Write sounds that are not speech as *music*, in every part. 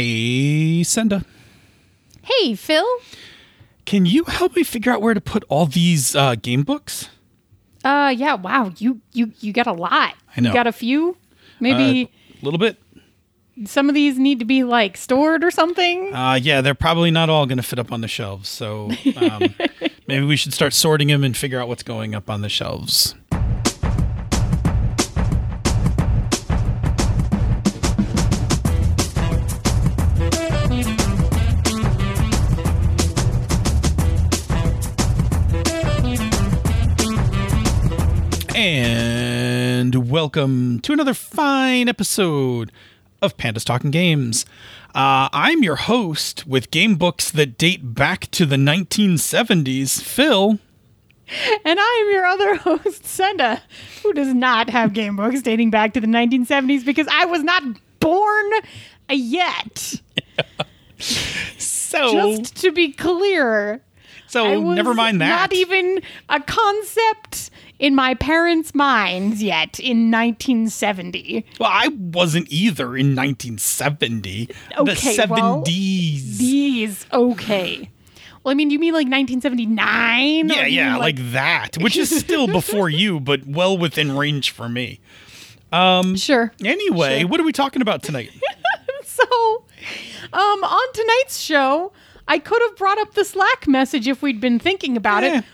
Hey, Senda. Hey, Phil. Can you help me figure out where to put all these uh, game books? Uh, yeah. Wow, you you you got a lot. I know. You got a few. Maybe A little bit. some of these need to be like stored or something. Uh, yeah, they're probably not all going to fit up on the shelves. So um, *laughs* maybe we should start sorting them and figure out what's going up on the shelves. Welcome to another fine episode of Pandas Talking Games. Uh, I'm your host with game books that date back to the 1970s, Phil. And I am your other *laughs* host, Senda, who does not have game books dating back to the 1970s because I was not born yet. *laughs* So, Just to be clear, so never mind that. Not even a concept in my parents' minds yet in 1970. well, I wasn't either in 1970. the Okay, well, 70s. These okay. Well, I mean, you mean like 1979? yeah, yeah, mean, like, that, which is still *laughs* before you, but well within range for me. Um, sure. Anyway, Sure. what are we talking about tonight? *laughs* So, um, on tonight's show, I could have brought up the Slack message if we'd been thinking about Eh, it,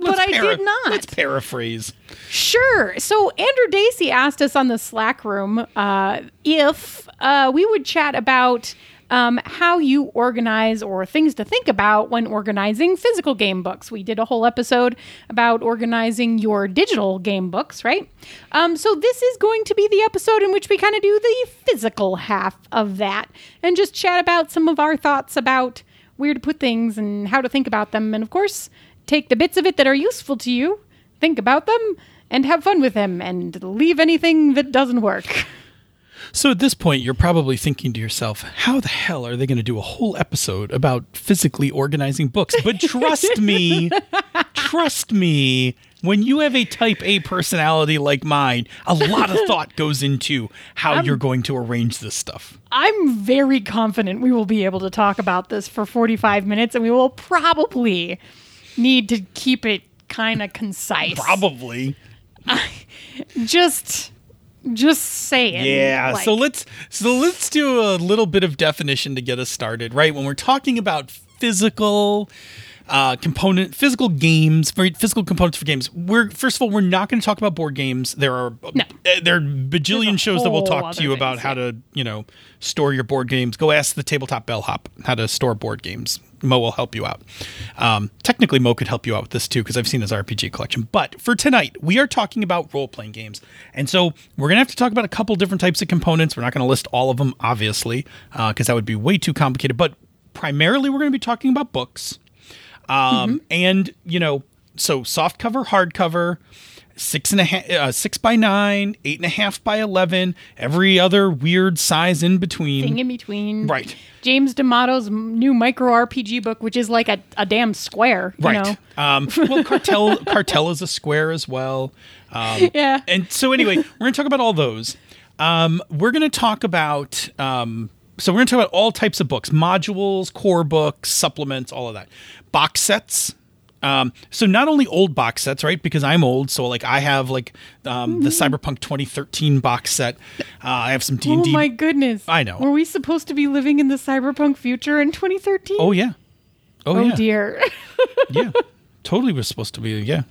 but let's I para- did not. Let's paraphrase. Sure. So Andrew Dacey asked us on the Slack room uh, if uh, we would chat about um, how you organize or things to think about when organizing physical game books. We did a whole episode about organizing your digital game books, right? Um, so this is going to be the episode in which we kind of do the physical half of that and just chat about some of our thoughts about where to put things and how to think about them. And of course, take the bits of it that are useful to you think about them and have fun with them and leave anything that doesn't work. So at this point, you're probably thinking to yourself, how the hell are they going to do a whole episode about physically organizing books? But trust me, *laughs* trust me, when you have a type A personality like mine, a lot of *laughs* thought goes into how you're going to arrange this stuff. I'm very confident we will be able to talk about this for 45 minutes and we will probably need to keep it kind of concise. Probably. *laughs* Just just saying. Yeah. Like, so let's so let's do a little bit of definition to get us started, right? When we're talking about physical uh, component, physical games, physical components for games. We're first of all, we're not going to talk about board games. There are No. uh, there are bajillion shows that will talk to you about things, how to you know store your board games. Go ask the tabletop bellhop how to store board games. Mo will help you out. Um, technically, Mo could help you out with this too because I've seen his RPG collection. But for tonight, we are talking about role playing games, and so we're gonna have to talk about a couple different types of components. We're not going to list all of them, obviously, because that would be way too complicated. But primarily, we're going to be talking about books, um, and you know, so soft cover, hardcover. Six and a half, uh, six by nine, eight and a half by eleven. Every other weird size in between. thing in between. Right. James D'Amato's new micro RPG book, which is like a, a damn square. You right. Know? Um, well, *laughs* cartel cartel is a square as well. Um, Yeah. and so anyway, we're going to talk about all those. Um, we're going to talk about um, so we're going to talk about all types of books, modules, core books, supplements, all of that, box sets. Um, so not only old box sets, right? Because I'm old, so like I have like um, the Cyberpunk 2013 box set. Uh, I have some D and Oh D. my goodness. I know. Were we supposed to be living in the cyberpunk future in 2013? Oh yeah. Oh, Oh yeah. dear. *laughs* Yeah. Totally was supposed to be yeah.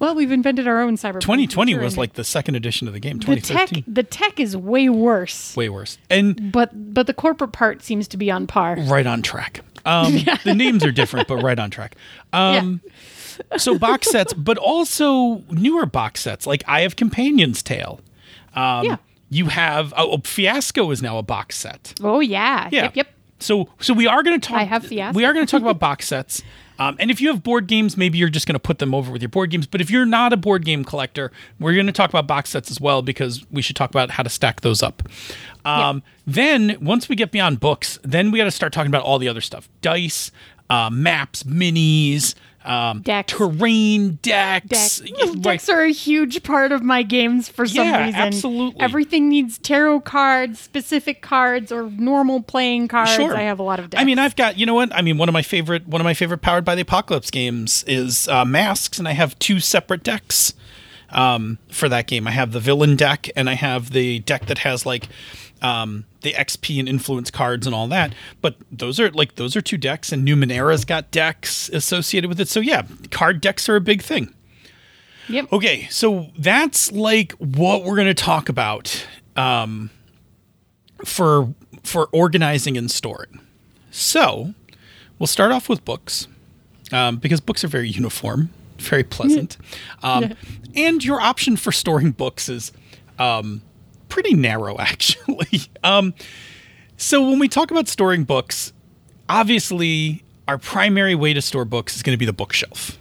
well, we've invented our own cyberpunk. 2020 future was and like the second edition of the game. the tech. 2013. The tech is way worse, way worse and but but the corporate part seems to be on par. right on track um *laughs* the names are different but right on track um so box sets but also newer box sets like i have companion's tale um Yeah. you have oh, fiasco is now a box set Oh yeah. yeah Yep. Yep. so so we are going to talk I have Fiasco. we are going to talk about *laughs* box sets um, and if you have board games, maybe you're just going to put them over with your board games. But if you're not a board game collector, we're going to talk about box sets as well because we should talk about how to stack those up. Um, Then once we get beyond books, then we got to start talking about all the other stuff: dice, uh, maps, minis, um, Decks. terrain decks. Decks. Right. Decks are a huge part of my games for some Yeah, reason. absolutely. Everything needs tarot cards, specific cards, or normal playing cards. Sure. I have a lot of decks. I mean, I've got you know what? I mean, one of my favorite one of my favorite Powered by the Apocalypse games is uh, Masks, and I have two separate decks um, for that game. I have the villain deck, and I have the deck that has like um, the XP and influence cards and all that. But those are like those are two decks, and Numenera's got decks associated with it. So yeah, card decks are a big thing. Yep. Okay, so that's like what we're going to talk about um, for for organizing and storing. So we'll start off with books um, because books are very uniform, very pleasant, *laughs* um, and your option for storing books is um, pretty narrow, *laughs* actually. um, so when we talk about storing books, obviously our primary way to store books is going to be the bookshelf.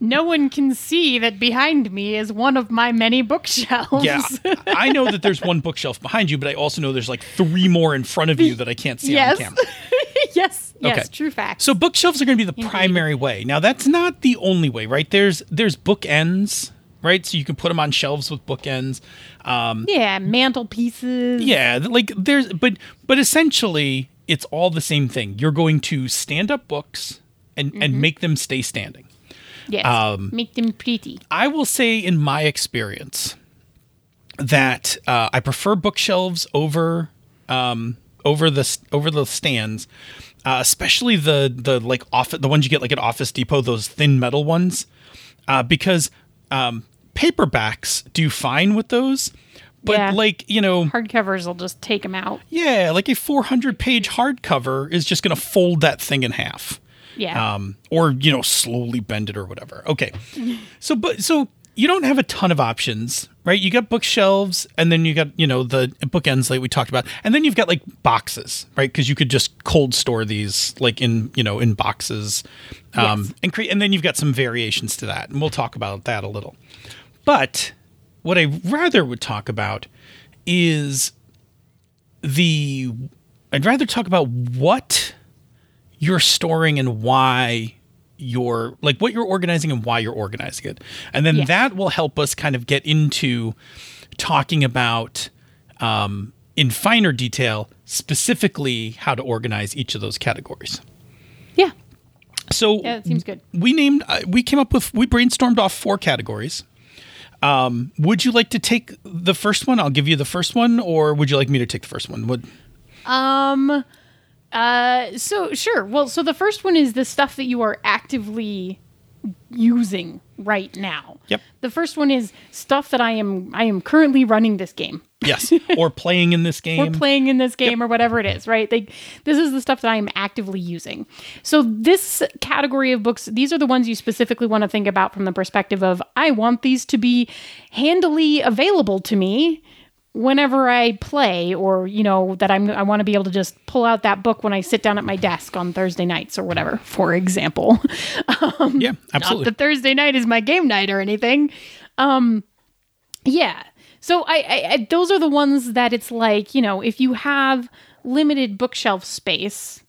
No one can see that behind me is one of my many bookshelves. Yeah, I know that there's one bookshelf behind you, but I also know there's like three more in front of you that I can't see yes. on camera. *laughs* yes. Yes. Okay. True fact. So bookshelves are going to be the primary way. Now that's not the only way, right? There's there's bookends, right? So you can put them on shelves with bookends. Um, yeah, mantelpieces. yeah, like there's but but essentially it's all the same thing. You're going to stand up books and Mm-hmm. and make them stay standing. Yes. Um, Make them pretty. I will say, in my experience, that uh, I prefer bookshelves over um, over the over the stands, uh, especially the the like office the ones you get like at Office Depot, those thin metal ones, uh, because um, paperbacks do fine with those. But Yeah. like you know, Hardcovers will just take them out. yeah, like a 400 page hardcover is just going to fold that thing in half Yeah. um, or you know slowly bend it or whatever. Okay, *laughs* so but so you don't have a ton of options, right? You got bookshelves, and then you got you know the bookends like we talked about, and then you've got like boxes, right? Because you could just cold store these like in you know in boxes, um, Yes. and create, and then you've got some variations to that, and we'll talk about that a little. But what I rather would talk about is the I'd rather talk about what you're storing and why you're like what you're organizing and why you're organizing it. And then that will help us kind of get into talking about um, in finer detail specifically how to organize each of those categories. yeah. So Yeah, that seems good. we named uh, we came up with we brainstormed off four categories. Um, would you like to take the first one? I'll give you the first one, or would you like me to take the first one? Would Um. Uh. So sure. Well, so the first one is the stuff that you are actively using right now. Yep. The first one is stuff that I am I am currently running this game. yes, *laughs* or playing in this game. or playing in this game or whatever it is, right? Like this is the stuff that I am actively using. So this category of books, these are the ones you specifically want to think about from the perspective of I want these to be handily available to me whenever I play or you know that I'm I want to be able to just pull out that book when I sit down at my desk on Thursday nights or whatever, for example. *laughs* yeah, Not absolutely. that Thursday night is my game night or anything. Um, yeah. So I, I, I those are the ones that it's like you know if you have limited bookshelf space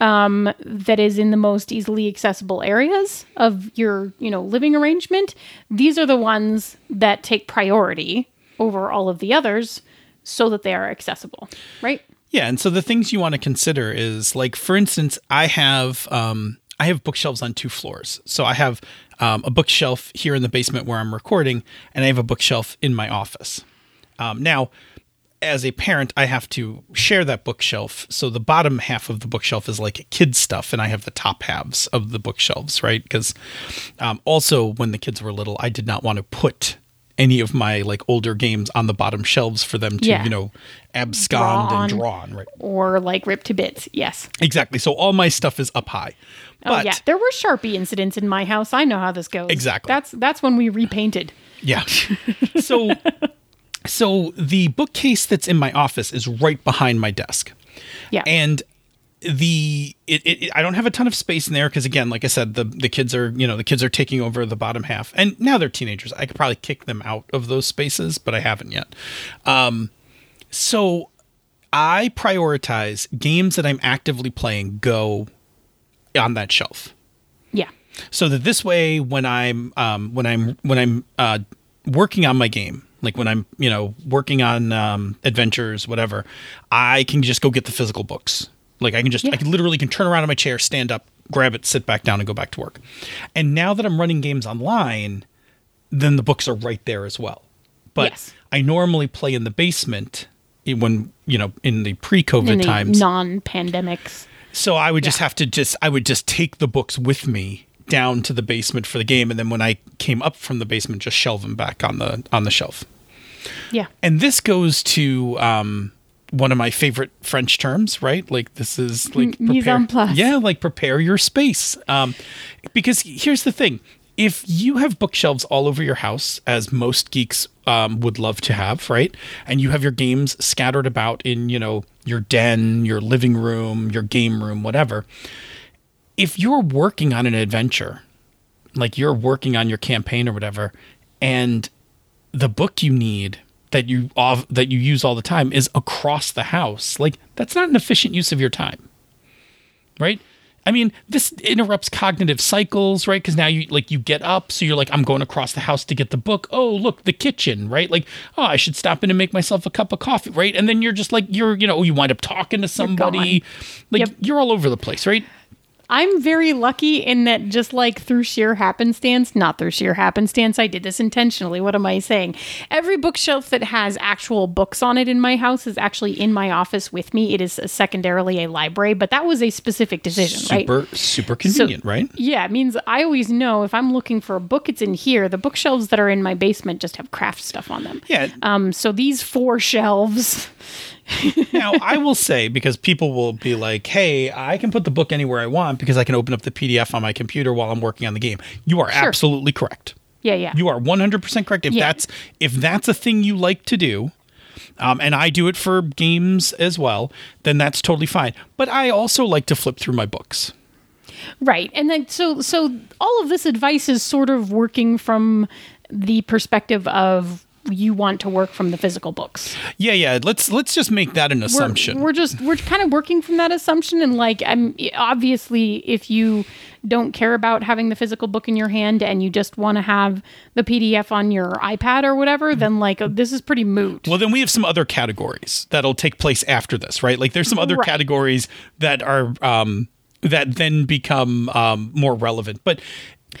um, that is in the most easily accessible areas of your you know living arrangement, these are the ones that take priority over all of the others so that they are accessible, right? Yeah, and so the things you want to consider is like, for instance, I have um, I have bookshelves on two floors. So I have um, a bookshelf here in the basement where I'm recording, and I have a bookshelf in my office. Um, now, as a parent, I have to share that bookshelf. So the bottom half of the bookshelf is like kids stuff, and I have the top halves of the bookshelves, right? Because um, also when the kids were little, I did not want to put any of my like older games on the bottom shelves for them to Yeah. you know abscond Draw and draw on, right? Or like rip to bits. Yes. Exactly. So all my stuff is up high. Oh But yeah, there were Sharpie incidents in my house. I know how this goes. Exactly. That's that's when we repainted. yeah. *laughs* so so the bookcase that's in my office is right behind my desk. Yeah. And the it, it, I don't have a ton of space in there because again, like I said, the the kids are you know the kids are taking over the bottom half, and now they're teenagers. I could probably kick them out of those spaces, but I haven't yet. Um, so I prioritize games that I'm actively playing go on that shelf. yeah. so that this way when i'm um, when i'm when i'm uh, working on my game like when i'm you know working on um, adventures whatever i can just go get the physical books like i can just i can literally can turn around in my chair stand up grab it sit back down and go back to work and now that i'm running games online then the books are right there as well but Yes. i normally play in the basement when you know in the pre-covid in the times non-pandemics. so I would just have to just I would just take the books with me down to the basement for the game, and then when I came up from the basement, just shelve them back on the on the shelf. Yeah. And this goes to um, one of my favorite French terms, right? Like this is like M- mise en place. Yeah, like prepare your space. Um, because here's the thing: if you have bookshelves all over your house, as most geeks um, would love to have, right, and you have your games scattered about in you know your den, your living room, your game room, whatever. If you're working on an adventure, like you're working on your campaign or whatever, and the book you need that you off, that you use all the time is across the house. Like that's not an efficient use of your time. Right? I mean, this interrupts cognitive cycles, right? Because now you like you get up, so you're like, I'm going across the house to get the book. Oh, look, the kitchen, right? Like, oh, I should stop in and make myself a cup of coffee, right? And then you're just like, you're, you know, you wind up talking to somebody, like Yep. you're all over the place, right? I'm very lucky in that just like through sheer happenstance, not through sheer happenstance, I did this intentionally. What am I saying? Every bookshelf that has actual books on it in my house is actually in my office with me. It is secondarily a library, but that was a specific decision, right? Super, super convenient, right? Yeah, it means I always know if I'm looking for a book, it's in here. The bookshelves that are in my basement just have craft stuff on them. Yeah. Um, so these four shelves, *laughs* now I will say because people will be like, "Hey, I can put the book anywhere I want because I can open up the PDF on my computer while I'm working on the game." You are Sure. absolutely correct. yeah, yeah, You are 100% correct. If Yeah. that's if that's a thing you like to do, um, and I do it for games as well, then that's totally fine. But I also like to flip through my books. Right. And then so so all of this advice is sort of working from the perspective of you want to work from the physical books. Yeah, yeah. Let's let's just make that an We're, assumption. we're just we're kind of working from that assumption and like I'm obviously if you don't care about having the physical book in your hand and you just want to have the PDF on your iPad or whatever, then like this is pretty moot. Well, then we have some other categories that'll take place after this, right? Like there's some other Right. categories that are um, that then become um, more relevant. But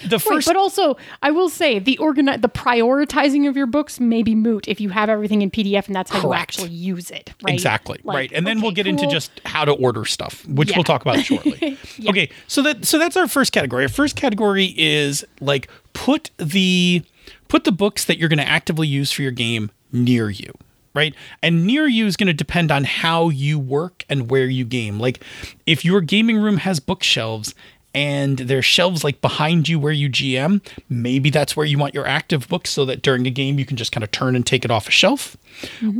the Right, first, but also, I will say the organi- the prioritizing of your books may be moot if you have everything in PDF and that's how you actually use it. Right? exactly Like, right, and then we'll okay, get into just how to order stuff, which Yeah. we'll talk about shortly. *laughs* Okay, so that so that's our first category. Our first category is like put the put the books that you're going to actively use for your game near you. Right. And near you is going to depend on how you work and where you game. Like, if your gaming room has bookshelves and there's shelves like behind you where you GM, maybe that's where you want your active books so that during a game you can just kind of turn and take it off a shelf.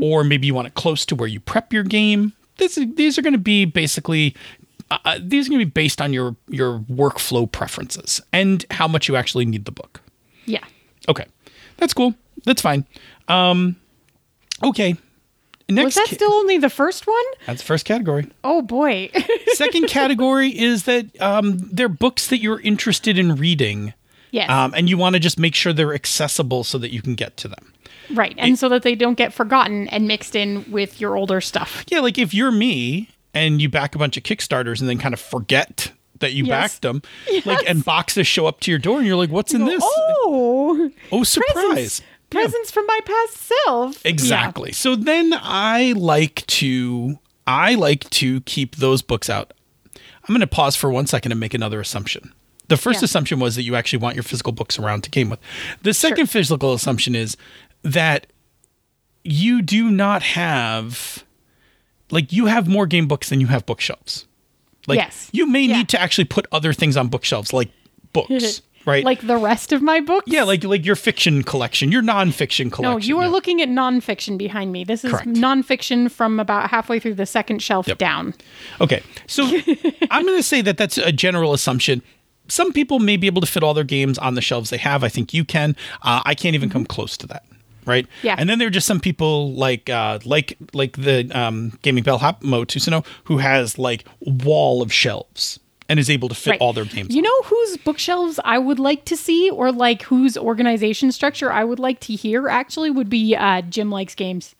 Or maybe you want it close to where you prep your game. This is, these are going to be basically uh, these are going to be based on your your workflow preferences and how much you actually need the book. Yeah. Okay, that's cool. That's fine. Um, okay. Next, Was that still only the first one? that's the first category. Oh boy. *laughs* Second category is that um, they're books that you're interested in reading, yes. um, and you want to just make sure they're accessible so that you can get to them. right. And so that they don't get forgotten and mixed in with your older stuff. Yeah, like if you're me and you back a bunch of Kickstarters and then kind of forget that you Yes. backed them, like and boxes show up to your door and you're like, "What's in this?" Oh. oh, surprise! Presents, Yeah. presents from my past self. Exactly. So then I like to I like to keep those books out. I'm going to pause for one second and make another assumption. The first Yeah. assumption was that you actually want your physical books around to game with. The second physical assumption is that you do not have like you have more game books than you have bookshelves. Like Yes. you may Yeah. need to actually put other things on bookshelves like books, *laughs* right? Like the rest of my books? yeah, like like your fiction collection, your nonfiction collection. No, you are yeah. looking at nonfiction behind me. This is Correct. nonfiction from about halfway through the second shelf Yep. down. Okay. So *laughs* I'm going to say that that's a general assumption. Some people may be able to fit all their games on the shelves they have. I think you can. Uh, I can't even come close to that. Right. Yeah. And then there are just some people like uh, like like the um, gaming bellhop Mo Tousignant who has like wall of shelves and is able to fit Right. all their games. You know whose bookshelves I would like to see, or like whose organization structure I would like to hear? Actually, would be uh, Jim likes games.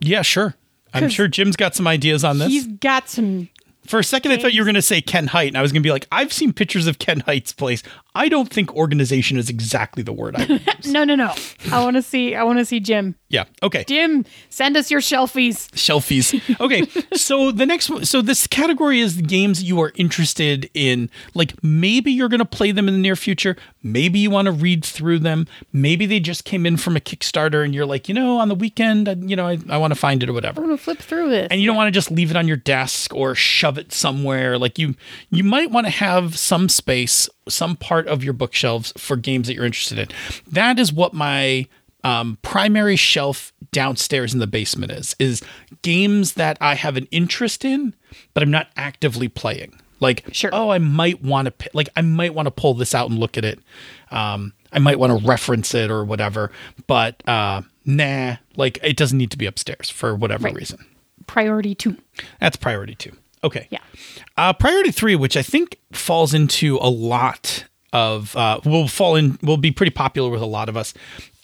yeah, sure. I'm sure Jim's got some ideas on this. He's got some. For a second, I thought you were going to say Ken Hite, and I was going to be like, I've seen pictures of Ken Hite's place. I don't think organization is exactly the word I. *laughs* No, no, no. I want to see. I want to see Jim. yeah. Okay. Jim, send us your shelfies. Shelfies. Okay. *laughs* so the next one, so this category is the games you are interested in. Like maybe you're going to play them in the near future. Maybe you want to read through them. Maybe they just came in from a Kickstarter and you're like, you know, on the weekend, I, you know, I, I want to find it or whatever. I'm gonna flip through this. and you don't want to just leave it on your desk or shove it somewhere like you you might want to have some space some part of your bookshelves for games that you're interested in that is what my um, primary shelf downstairs in the basement is is games that i have an interest in but i'm not actively playing like Sure. oh i might want to like i might want to pull this out and look at it um, i might want to reference it or whatever but uh, nah like it doesn't need to be upstairs for whatever Right. reason Priority two. that's priority two. Okay. Yeah. Uh, priority three, which I think falls into a lot of, uh, will fall in, will be pretty popular with a lot of us,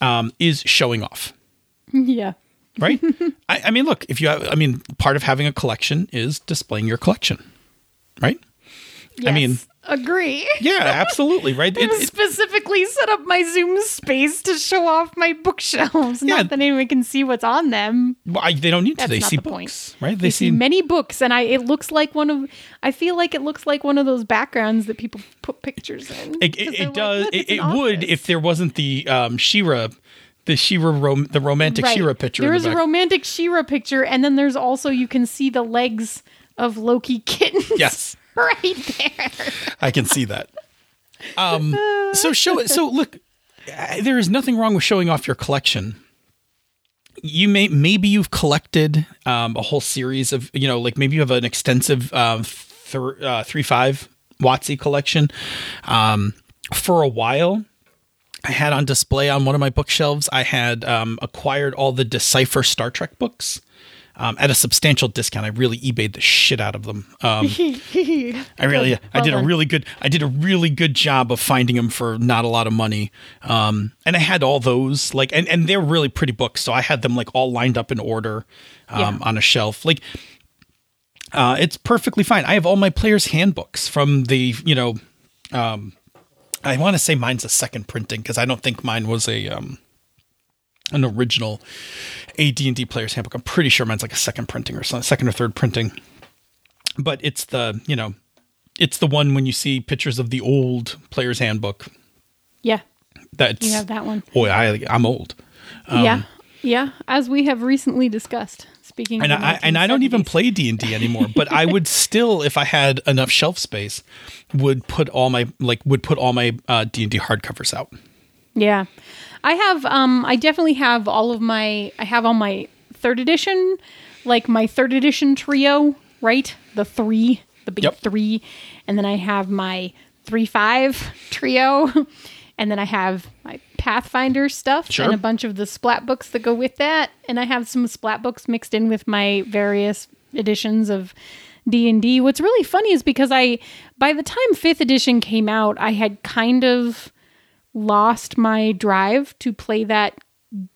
um, is showing off. *laughs* Yeah. Right. I, I mean, look, if you have, I mean, part of having a collection is displaying your collection. Right. I mean, Yes. Agree. yeah, absolutely. Right. *laughs* It- specifically set up my Zoom space to show off my bookshelves. Yeah. Not that anyone can see what's on them. well, I- they don't need to. That's They see the books, point. right? They They see see. many books, and I it looks like one of. I feel like it looks like one of those backgrounds that people put pictures in. It, it, like, does. "Look, it it would if there wasn't the um, She-Ra, the She-Ra, rom- the romantic Right. She-Ra picture. There is the a romantic She-Ra picture, and then there's also you can see the legs of Loki *laughs* kittens. Yes. *laughs* right there. I can see that. Um, so show it. So look, uh, there is nothing wrong with showing off your collection. You may maybe you've collected um, a whole series of you know like maybe you have an extensive um, th- uh, three five WotC collection. Um, for a while, I had on display on one of my bookshelves. I had um, acquired all the Decipher Star Trek books. Um, at a substantial discount, I really eBayed the shit out of them. Um, *laughs* I really, I did a really good, I did a really good job of finding them for not a lot of money. Um, and I had all those like, and, and they're really pretty books. So I had them like all lined up in order, um, Yeah. on a shelf. Like, uh, it's perfectly fine. I have all my players' handbooks from the, you know, um, I want to say mine's a second printing because I don't think mine was a, um, an original AD&D player's handbook. I'm pretty sure mine's like a second printing or something, second or third printing. But it's the, you know, it's the one when you see pictures of the old player's handbook. Yeah, That's you have that one. Boy, I I'm old. yeah, yeah. As we have recently discussed. Speaking, And I and I don't even play D and D anymore. But I would *laughs* still, if I had enough shelf space, would put all my like would put all my uh, D and D hardcovers out. Yeah. I have um I definitely have all of my I have all my third edition, like my third edition trio, right? The 3, the big Yep. 3, and then I have my 3 5 trio, *laughs* and then I have my Pathfinder stuff Sure. and a bunch of the splat books that go with that, and I have some splat books mixed in with my various editions of D&D. What's really funny is because I by the time 5th edition came out, I had kind of lost my drive to play that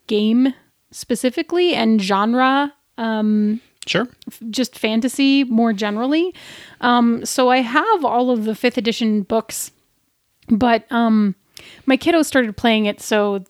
game specifically and genre um Sure. just fantasy more generally um so i have all of the fifth edition books but um my kiddo started playing it so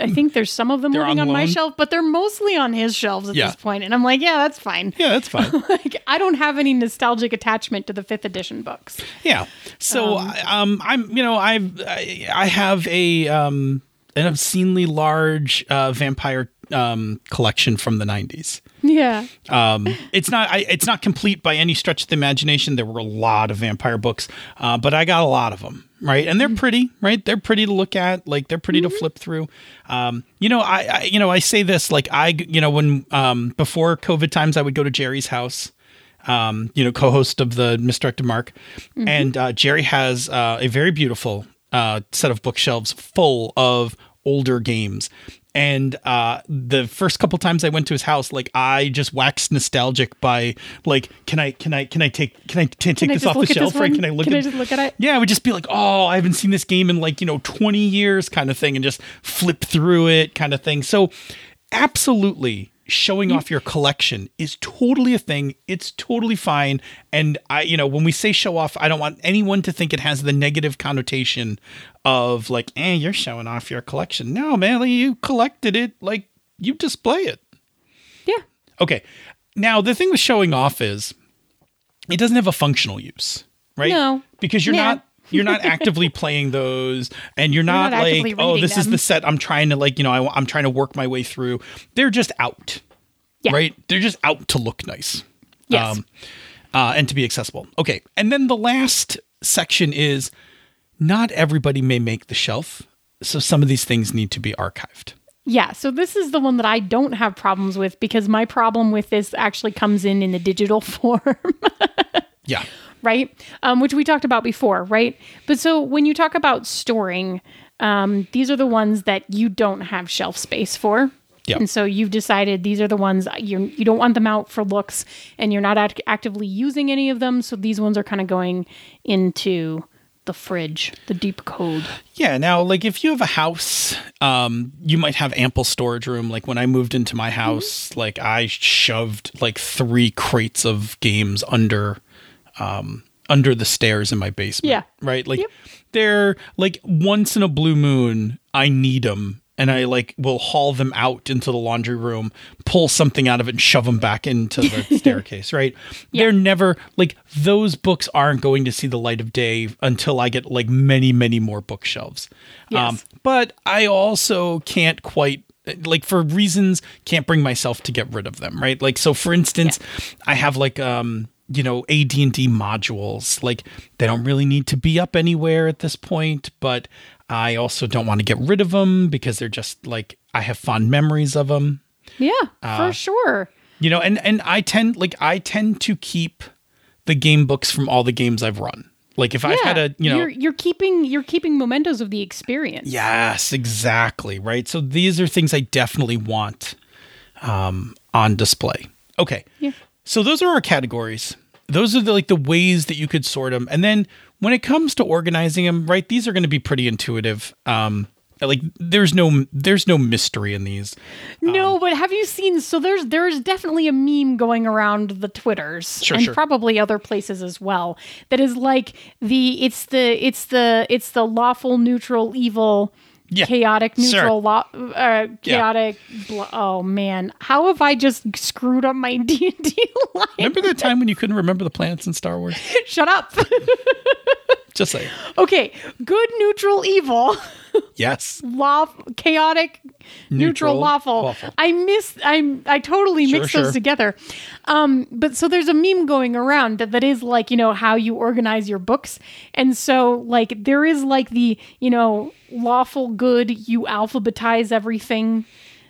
i think there's some of them They're living on on, my shelf but they're mostly on his shelves at Yeah. this point. and i'm like yeah that's fine Yeah, that's fine. *laughs* like i don't have any nostalgic attachment to the fifth edition books Yeah. So um, I'm you know I've I, I have a um an obscenely large uh, vampire um collection from the 90s. yeah Um, it's not I, it's not complete by any stretch of the imagination. There were a lot of vampire books, uh, but I got a lot of them, right? And they're pretty, right? They're pretty to look at. Like they're pretty to flip through. Um, you know, I, I you know I say this like I you know when um, before COVID times I would go to Jerry's house. Um, you know, co-host of the Misdirected Mark, and uh, Jerry has uh, a very beautiful uh, set of bookshelves full of older games. And uh, the first couple times I went to his house, like I just waxed nostalgic by like, can I, can I, can I take, can I t- take Can I this just off the at shelf? Right? Can I look Can I just look at it? Yeah, I would just be like, oh, I haven't seen this game in like you know twenty years, kind of thing, and just flip through it, kind of thing. So, absolutely. Showing off your collection is totally a thing. It's totally fine. And I, you know, when we say show off, I don't want anyone to think it has the negative connotation of like, eh, you're showing off your collection. No, man, like, you collected it, like you display it. Yeah. Okay. Now, the thing with showing off is it doesn't have a functional use, right? No. Because you're Yeah. not you're not actively playing those and you're not, not like, oh, this is the set I'm trying to like, you know, I, am trying to work my way through. They're just out. Yeah. Right? They're just out to look nice. Yes. uh, and to be accessible. Okay. And then the last section is not everybody may make the shelf. So some of these things need to be archived. Yeah, so this is the one that I don't have problems with because my problem with this actually comes in in the digital *laughs* form, Yeah. Right? Um, which we talked about before, right? But so when you talk about storing, um, these are the ones that you don't have shelf space for. Yeah. And so you've decided these are the ones you you don't want them out for looks, and you're not act- actively using any of them. So these ones are kind of going into the fridge, the deep cold. Yeah. Now, like if you have a house, um, you might have ample storage room. Like when I moved into my house, like I shoved like three crates of games under, um, under the stairs in my basement. Yeah. Right. Like Yep. they're like once in a blue moon, I need them. And I like will haul them out into the laundry room, pull something out of it, and shove them back into the *laughs* staircase. Right? They're never like those books aren't going to see the light of day until I get like many, many more bookshelves. Um, Yes. but I also can't quite like for reasons can't bring myself to get rid of them. Right? Like so, for instance, I have like um you know AD&D modules. Like they don't really need to be up anywhere at this point, but I also don't want to get rid of them because they're just like I have fond memories of them. Yeah, Uh, for sure. You know, and and I tend like I tend to keep the game books from all the games I've run. Like if I've had a, you know, you're you're keeping you're keeping mementos of the experience. Yes, exactly. Right. So these are things I definitely want um, on display. Okay. Yeah. So those are our categories. Those are the, like the ways that you could sort them. And then when it comes to organizing them, right, these are going to be pretty intuitive. Um, like there's no there's no mystery in these. No, but have you seen? So there's there's definitely a meme going around the twitters Sure, and sure. probably other places as well. That is like the it's the it's the it's the lawful neutral evil. Yeah, Chaotic sure. neutral law, uh, chaotic. Bl- oh man, how have I just screwed up my *laughs* D and D line? Remember that time when you couldn't remember the planets in Star Wars? *laughs* Shut up. *laughs* Just say okay, good neutral evil. *laughs* yes. law chaotic neutral, Neutral, lawful. lawful. I miss I'm I totally Sure, mix sure. those together. Um but so there's a meme going around that, that is like, you know, how you organize your books. And so like there is like the, you know, lawful good, you alphabetize everything.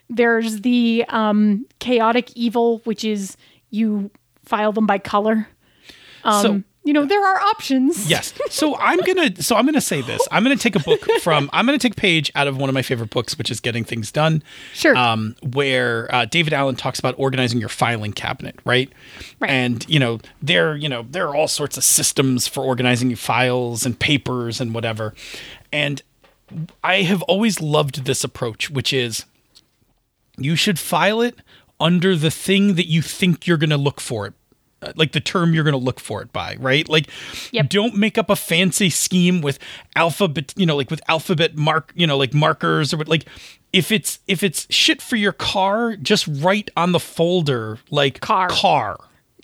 There's the um chaotic evil, which is you file them by color. Um So- you know, there are options. Yes. So I'm gonna. So I'm gonna say this. I'm gonna take a book *laughs* from. I'm gonna take a page out of one of my favorite books, which is Getting Things Done. Sure. Um, where uh, David Allen talks about organizing your filing cabinet, right? Right. And you know there, you know there are all sorts of systems for organizing your files and papers and whatever. And I have always loved this approach, which is you should file it under the thing that you think you're going to look for it like the term you're going to look for it by right like Yep. don't make up a fancy scheme with alphabet you know like with alphabet mark you know like markers or what- like if it's if it's shit for your car just write on the folder like Car. car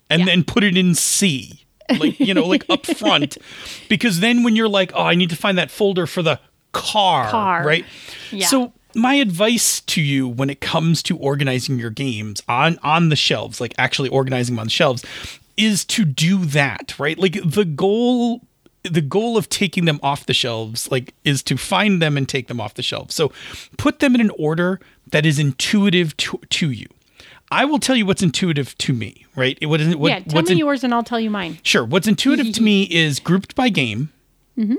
and Yeah. then put it in c like you know like up front *laughs* because then when you're like oh i need to find that folder for the car, Car. right Yeah. so my advice to you when it comes to organizing your games on on the shelves like actually organizing them on the shelves is to do that right like the goal the goal of taking them off the shelves like is to find them and take them off the shelves so put them in an order that is intuitive to, to you i will tell you what's intuitive to me right what is what, yeah, tell what's me in- yours and I'll tell you mine. Sure. What's intuitive to *laughs* me is grouped by game. Mm-hmm.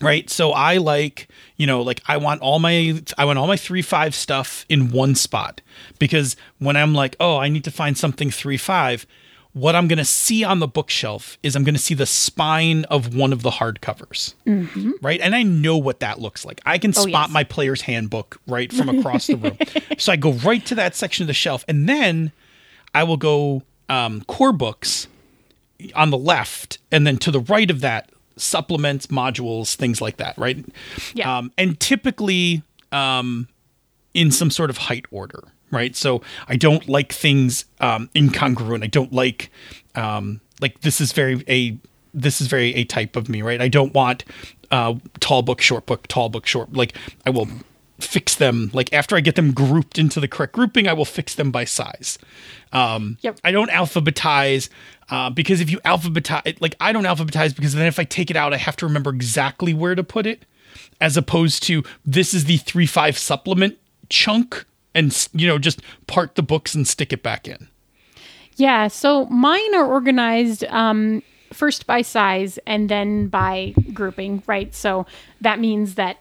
Right? So i like you know like i want all my i want all my 3-5 stuff in one spot because when i'm like oh i need to find something 3-5 what i'm going to see on the bookshelf is i'm going to see the spine of one of the hardcovers right? And i know what that looks like. I can spot yes. my player's handbook right from *laughs* across the room. So i go right to that section of the shelf and then i will go um, core books on the left and then to the right of that supplements modules things like that right? Yeah. um, and typically um, in some sort of height order right? So i don't like things um, incongruent. I don't like um, like this is very a this is very a type of me right? I don't want uh, tall book short book tall book short like i will fix them like after i get them grouped into the correct grouping i will fix them by size um, Yep. I don't alphabetize uh, because if you alphabetize, like I don't alphabetize because then if I take it out, I have to remember exactly where to put it, as opposed to this is the three five supplement chunk, and you know just part the books and stick it back in. Yeah, so mine are organized um, first by size and then by grouping, right? So that means that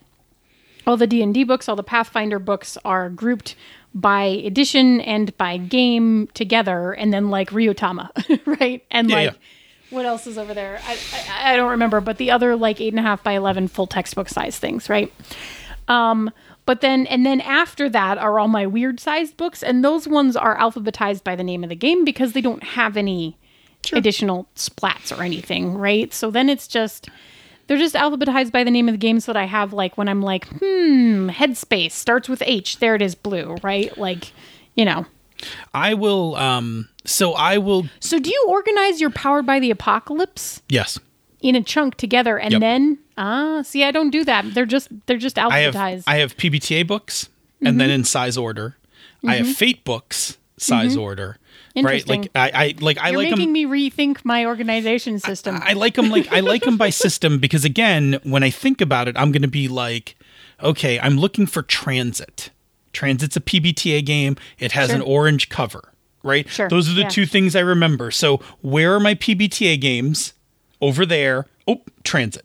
all the D&D books, all the Pathfinder books are grouped by edition and by game together and then like Ryutama, *laughs* right? And Yeah, like yeah. what else is over there? I, I, I don't remember, but the other like eight and a half by 11 full textbook size things, right? Um, but then, and then after that are all my weird sized books, and those ones are alphabetized by the name of the game because they don't have any additional splats or anything, right? So then it's just they're just alphabetized by the name of the game so that I have like when I'm like, hmm, headspace starts with H, there it is, blue, right? Like, you know. I will. Um, so I will. So do you organize your powered by the apocalypse Yes, in a chunk together and Yep. then ah, see, I don't do that. They're just they're just alphabetized. I have. alphabetized. I have PBTA books, and then in size order. I have Fate books, size order. Right, like I, I like I You're like them. making me rethink my organization system. I like them like I like them by *laughs* system because again, when I think about it, I'm going to be like, okay, I'm looking for Transit. Transit's a PBTA game. It has Sure. an orange cover, right? Sure, Those are the yeah. two things I remember. So where are my PBTA games? Over there. Oh, Transit.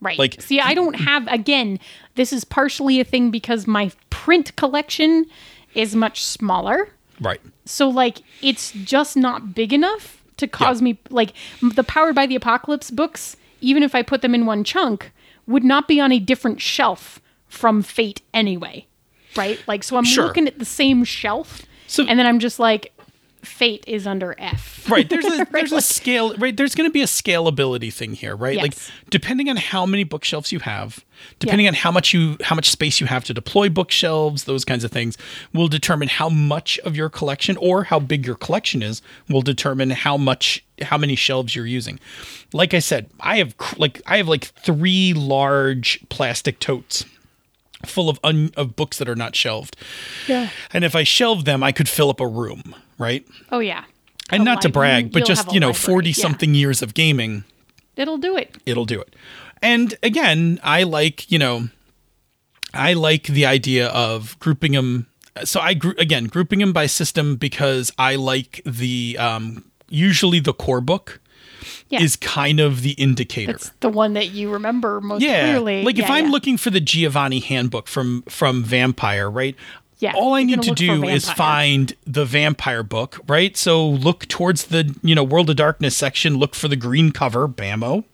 Right. Like- see, I don't have again, this is partially a thing because my print collection is much smaller. Right. So like it's just not big enough to cause me like the Powered by the Apocalypse books, even if I put them in one chunk, would not be on a different shelf from Fate anyway. Right? Like so I'm Sure. looking at the same shelf So- and then I'm just like Fate is under F. Right. There's a *laughs* there's a scale right. There's going to be a scalability thing here, right? Like Yes. depending on how many bookshelves you have, depending on how much you how much space you have to deploy bookshelves, those kinds of things will determine how much of your collection or how big your collection is will determine how much how many shelves you're using. Like I said, I have cr- like I have like 3 large plastic totes full of un- of books that are not shelved. Yeah. And if I shelved them, I could fill up a room, right? Oh yeah. and A not to brag, but just you know, library, forty yeah. something years of gaming, It'll do it. it'll do it. And again, I like you know, I like the idea of grouping them. So I group again grouping them by system because I like the um, usually the core book Yeah. is kind of the indicator. It's the one that you remember most yeah, clearly. like if I'm yeah. looking for the Giovanni handbook from from Vampire, right? Yeah, All I need to do is find the vampire book, right? So look towards the, you know, World of Darkness section, look for the green cover, bammo.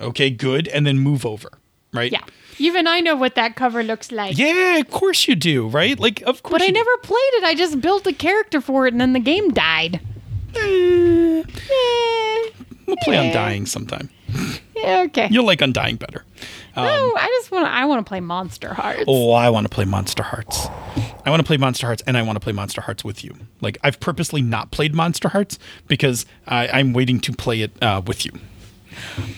Okay, good, and then move over, right? Yeah. Even I know what that cover looks like. Yeah, of course you do, right? Like of course But I you do. never played it. I just built a character for it and then the game died. Eh, Eh, we'll play Undying sometime. yeah, okay. You'll like Undying better. no, I just want to I want to play Monster Hearts. Oh, I want to play Monster Hearts. I want to play Monster Hearts, and I want to play Monster Hearts with you. Like I've purposely not played Monster Hearts because I, I'm waiting to play it uh, with you.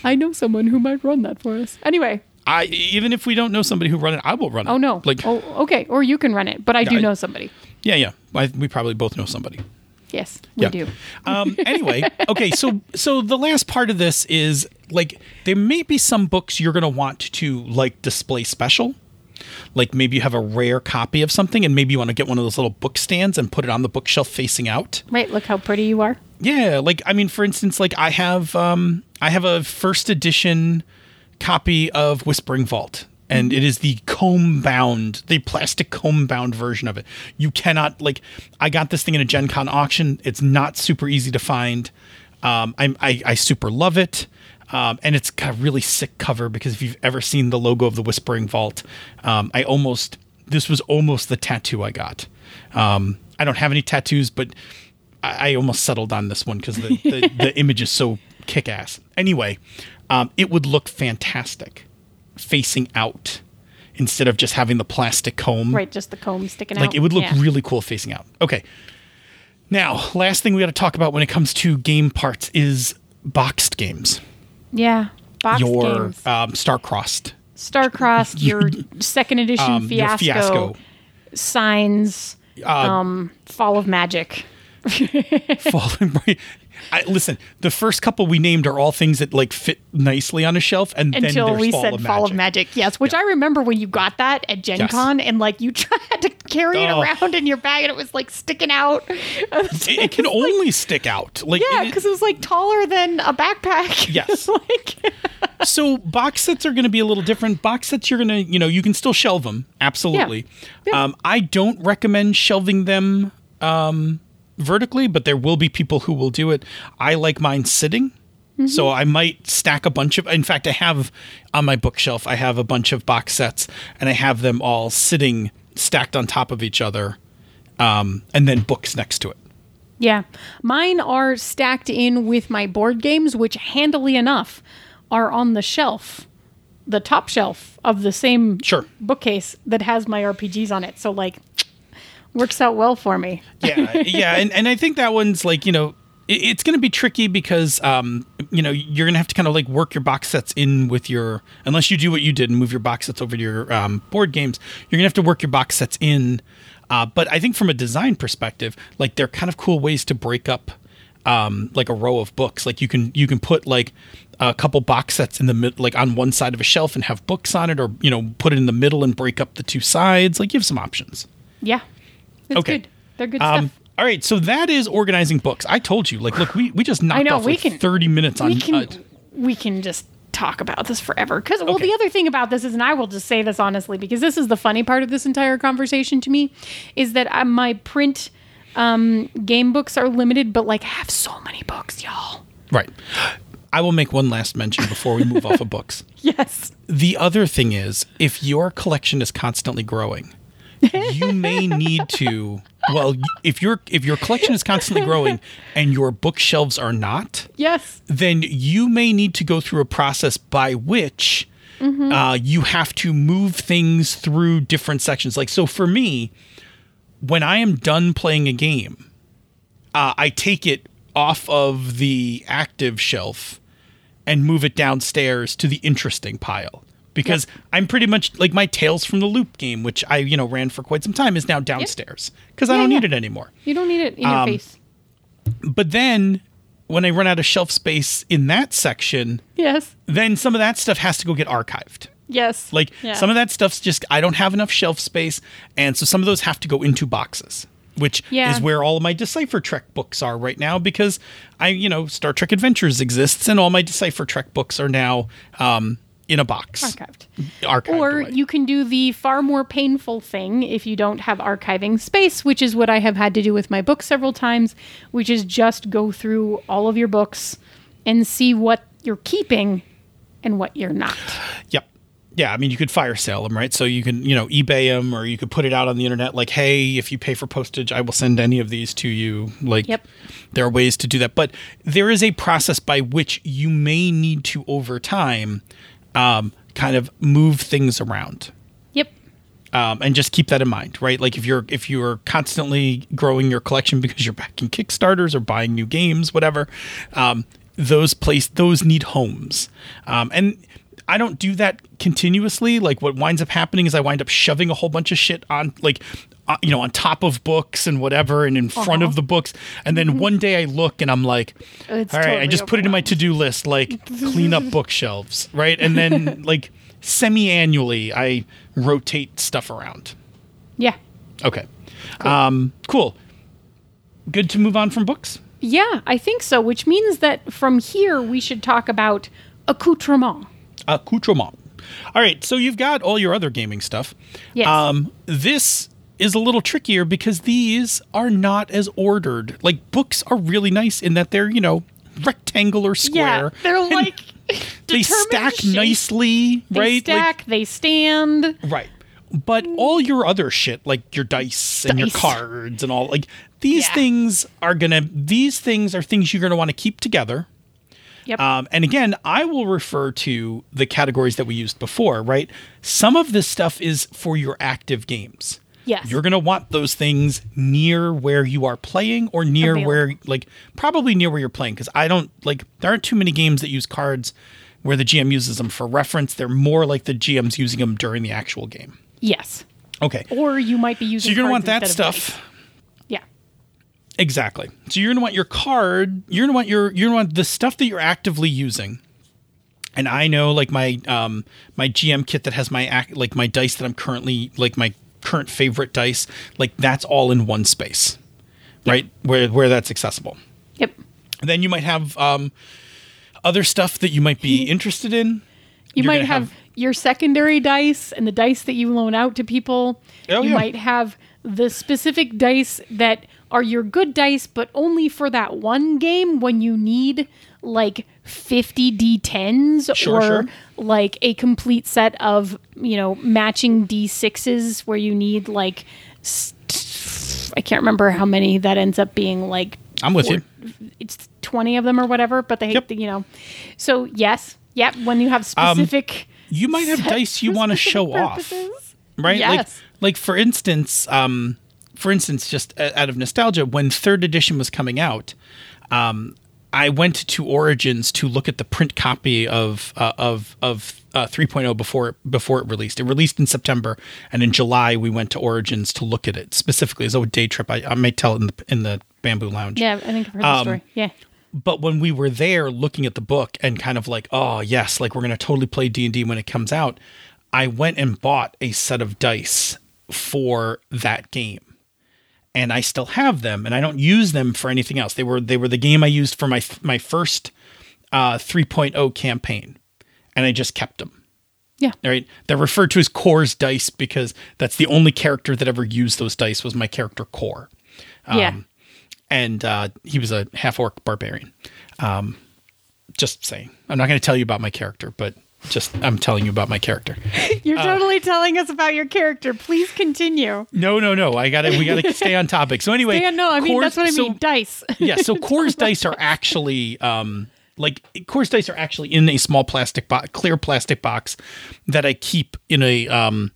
I know someone who might run that for us. Anyway. I even if we don't know somebody who run it, I will run it. Oh no. Like oh, okay. Or you can run it, but I do I- know somebody. yeah, yeah. I, we probably both know somebody. Yes, we Yeah. do. Um, anyway, *laughs* okay. So so the last part of this is like there may be some books you're gonna want to like display special. Like maybe you have a rare copy of something, and maybe you want to get one of those little book stands and put it on the bookshelf facing out. Right, look how pretty you are. Yeah, like I mean, for instance, like I have um I have a first edition copy of Whispering Vault. And it is the comb bound, the plastic comb bound version of it. You cannot like. I got this thing in a Gen Con auction. It's not super easy to find. Um, I'm, I I super love it. Um, and it's got a really sick cover because if you've ever seen the logo of the Whispering Vault, um, I almost this was almost the tattoo I got. Um, I don't have any tattoos, but I, I almost settled on this one because the, the, *laughs* the image is so kick ass. Anyway, um, it would look fantastic facing out instead of just having the plastic comb. Right, just the comb sticking out. Like it would look Yeah. really cool facing out. Okay. Now, last thing we got to talk about when it comes to game parts is boxed games. Yeah. Box your games. um, Starcrossed, Starcrossed, your second edition um, fiasco, Fiasco, signs, um, Fall of Magic. *laughs* *laughs* Right. I, listen, the first couple we named are all things that like fit nicely on a shelf, and Until then we Fall said of Fall of Magic. Yes, which I remember when you got that at Gen Yes. Con and like you *laughs* tried to carry it Oh. around in your bag and it was like sticking out. *laughs* It, it can only stick out. Like yeah, because it was like taller than a backpack. *laughs* Yes. like, so box sets are going to be a little different. Box sets, you're going to, you know, you can still shelve them. Absolutely. Yeah. Um, I don't recommend shelving them um, vertically, but there will be people who will do it. I like mine sitting. So I might stack a bunch of. In fact, I have on my bookshelf. I have a bunch of box sets, and I have them all sitting stacked on top of each other, um, and then books next to it. Yeah. Mine are stacked in with my board games, which handily enough are on the shelf, the top shelf of the same Sure. bookcase that has my RPGs on it. So, like, works out well for me. yeah yeah and, and i think that one's like you know it, it's going to be tricky because um you know you're going to have to kind of like work your box sets in with your unless you do what you did and move your box sets over to your um, board games you're going to have to work your box sets in uh, but i think from a design perspective like they're kind of cool ways to break up um, like a row of books like you can you can put like a couple box sets in the mid like on one side of a shelf and have books on it or you know put it in the middle and break up the two sides like you have some options Yeah. It's Okay. good. They're good um, stuff. all right, so that is organizing books. I told you, like, look, we, we just knocked know, off we like can- thirty minutes on. we can uh, we can just talk about this forever because well Okay. the other thing about this is and i will just say this honestly because this is the funny part of this entire conversation to me is that uh, my print um, game books are limited but like i have so many books y'all right. I will make one last mention before we move off of books. *laughs* yes The other thing is, if your collection is constantly growing, you may need to. Well, if your if your collection is constantly growing and your bookshelves are not, yes then you may need to go through a process by which uh, you have to move things through different sections. Like, so for me, when I am done playing a game, uh, I take it off of the active shelf and move it downstairs to the interesting pile. Because I'm pretty much like my Tales from the Loop game, which I you know ran for quite some time, is now downstairs because I Yeah, don't need it anymore. you don't need it in your Um, face But then when I run out of shelf space in that section, yes then some of that stuff has to go get archived. yes Like Yeah. some of that stuff's just I don't have enough shelf space, and so some of those have to go into boxes, which Yeah. is where all of my Decipher Trek books are right now because I, you know, Star Trek Adventures exists, and all my Decipher Trek books are now um, in a box, archived archived. Or away. you can do the far more painful thing if you don't have archiving space, which is what I have had to do with my book several times, which is just go through all of your books and see what you're keeping and what you're not. Yep. Yeah, I mean, you could fire sale them, right? So you can, you know, eBay them, or you could put it out on the internet, like, "Hey, if you pay for postage, I will send any of these to you." Like, Yep. there are ways to do that, but there is a process by which you may need to, over time, um, kind of move things around, Yep. um, and just keep that in mind, right? Like, if you're if you're constantly growing your collection because you're backing Kickstarters or buying new games, whatever, um, those place those need homes, um, and I don't do that continuously. Like what winds up happening is I wind up shoving a whole bunch of shit on like uh, you know on top of books and whatever and in front Uh-huh. of the books and then one day I look and I'm like It's all right I just put it in my to-do list like clean up *laughs* bookshelves right and then *laughs* like semi-annually I rotate stuff around Yeah. okay um cool good to move on from books Yeah, I think so, which means that from here we should talk about accoutrement. accoutrement. All right, so you've got all your other gaming stuff. Yes. Um, this is a little trickier because these are not as ordered. Like books are really nice in that they're you know rectangular Yeah, square. they're like they stack shape. nicely, They right? stack, they stand. Right. But all your other shit, like your dice and your cards and all, like these Yeah. things are gonna. These things are things you're gonna want to keep together. Yep. Um, and again, I will refer to the categories that we used before, right? Some of this stuff is for your active games. Yes. You're going to want those things near where you are playing or near Available. where, like, probably near where you're playing. Because I don't, like, there aren't too many games that use cards where the GM uses them for reference. They're more like the GM's using them during the actual game. yes. Okay. Or you might be using. So you're going to want that stuff. Yeah. Exactly. So you're gonna want your card. You're gonna want your. You're gonna want the stuff that you're actively using. And I know, like my um my GM kit that has my act like my dice that I'm currently like my current favorite dice. Like that's all in one space, right? Where where that's accessible. Yep. And then you might have um other stuff that you might be interested in. You You're might gonna have, your secondary dice and the dice that you loan out to people. Oh, you yeah. might have the specific dice that are your good dice, but only for that one game when you need like 50 D10s Sure, or sure. like a complete set of, you know, matching D6s where you need like, I can't remember how many that ends up being like I'm with four- you. it's 20 of them or whatever, but they, Yep. you know. So, yes, yep, when you have specific. You might have dice you want to show off. right? Like, Yes. like for instance, um, for instance, just out of nostalgia, when third edition was coming out, um, I went to Origins to look at the print copy of uh, of of uh, 3.0 before it, before it released. It released in September, and in July we went to Origins to look at it specifically as a day trip. I, I may tell it in the in the Bamboo Lounge. Yeah, I think I've heard the Um, story. Yeah. But when we were there looking at the book and kind of like, oh yes, like we're gonna totally play D and D when it comes out, I went and bought a set of dice for that game. And I still have them, and I don't use them for anything else. They were they were the game I used for my my first uh, 3.0 campaign, and I just kept them. Yeah. All right, they're referred to as Core's dice because that's the only character that ever used those dice was my character Core yeah. and uh, he was a half orc barbarian. Um, just saying, I'm not going to tell you about my character, but just I'm telling you about my character. *laughs* You're uh, totally telling us about your character. Please continue. No, no, no. I got to we got to *laughs* stay on topic. So anyway, Yeah, no, I mean, that's what I so- mean. Dice. yeah, so *laughs* Core's dice are actually um like Core's dice are actually in a small plastic box, clear plastic box that I keep in a um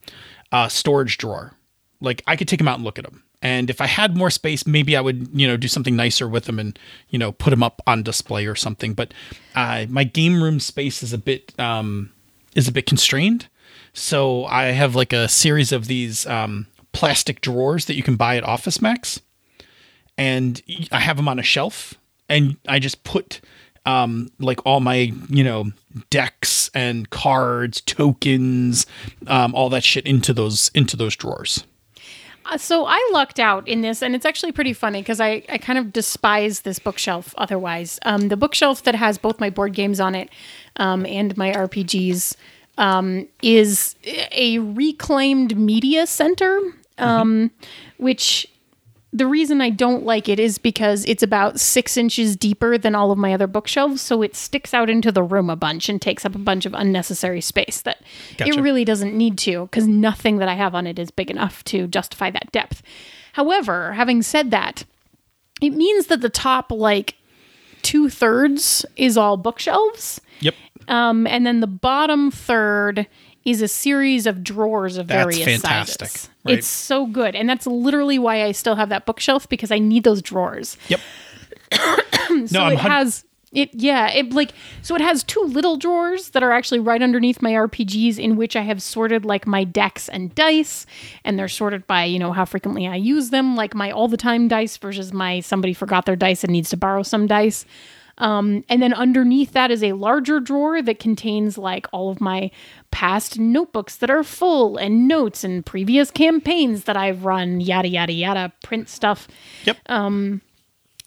uh storage drawer. Like I could take them out and look at them. And if I had more space, maybe I would, you know, do something nicer with them and, you know, put them up on display or something. But uh, my game room space is a bit um, is a bit constrained. So I have like a series of these um, plastic drawers that you can buy at Office Max and I have them on a shelf, and I just put um, like all my you know decks and cards, tokens, um, all that shit into those into those drawers. Uh, so I lucked out in this, and it's actually pretty funny because I, I kind of despise this bookshelf otherwise. Um, the bookshelf that has both my board games on it um, and my RPGs um, is a reclaimed media center, um, which the reason I don't like it is because it's about six inches deeper than all of my other bookshelves, so it sticks out into the room a bunch and takes up a bunch of unnecessary space that Gotcha. it really doesn't need to because nothing that I have on it is big enough to justify that depth. However, having said that, it means that the top like two thirds is all bookshelves, Yep, um, and then the bottom third is a series of drawers of That's various fantastic, sizes. right. It's so good, and that's literally why I still have that bookshelf because I need those drawers. yep. *coughs* So I'm it hun- has it yeah it like so it has two little drawers that are actually right underneath my rpgs in which i have sorted like my decks and dice and they're sorted by you know how frequently i use them like my all the time dice versus my somebody forgot their dice and needs to borrow some dice um, and then underneath that is a larger drawer that contains like all of my past notebooks that are full and notes and previous campaigns that I've run, yada, yada, yada, print stuff. Yep. Um,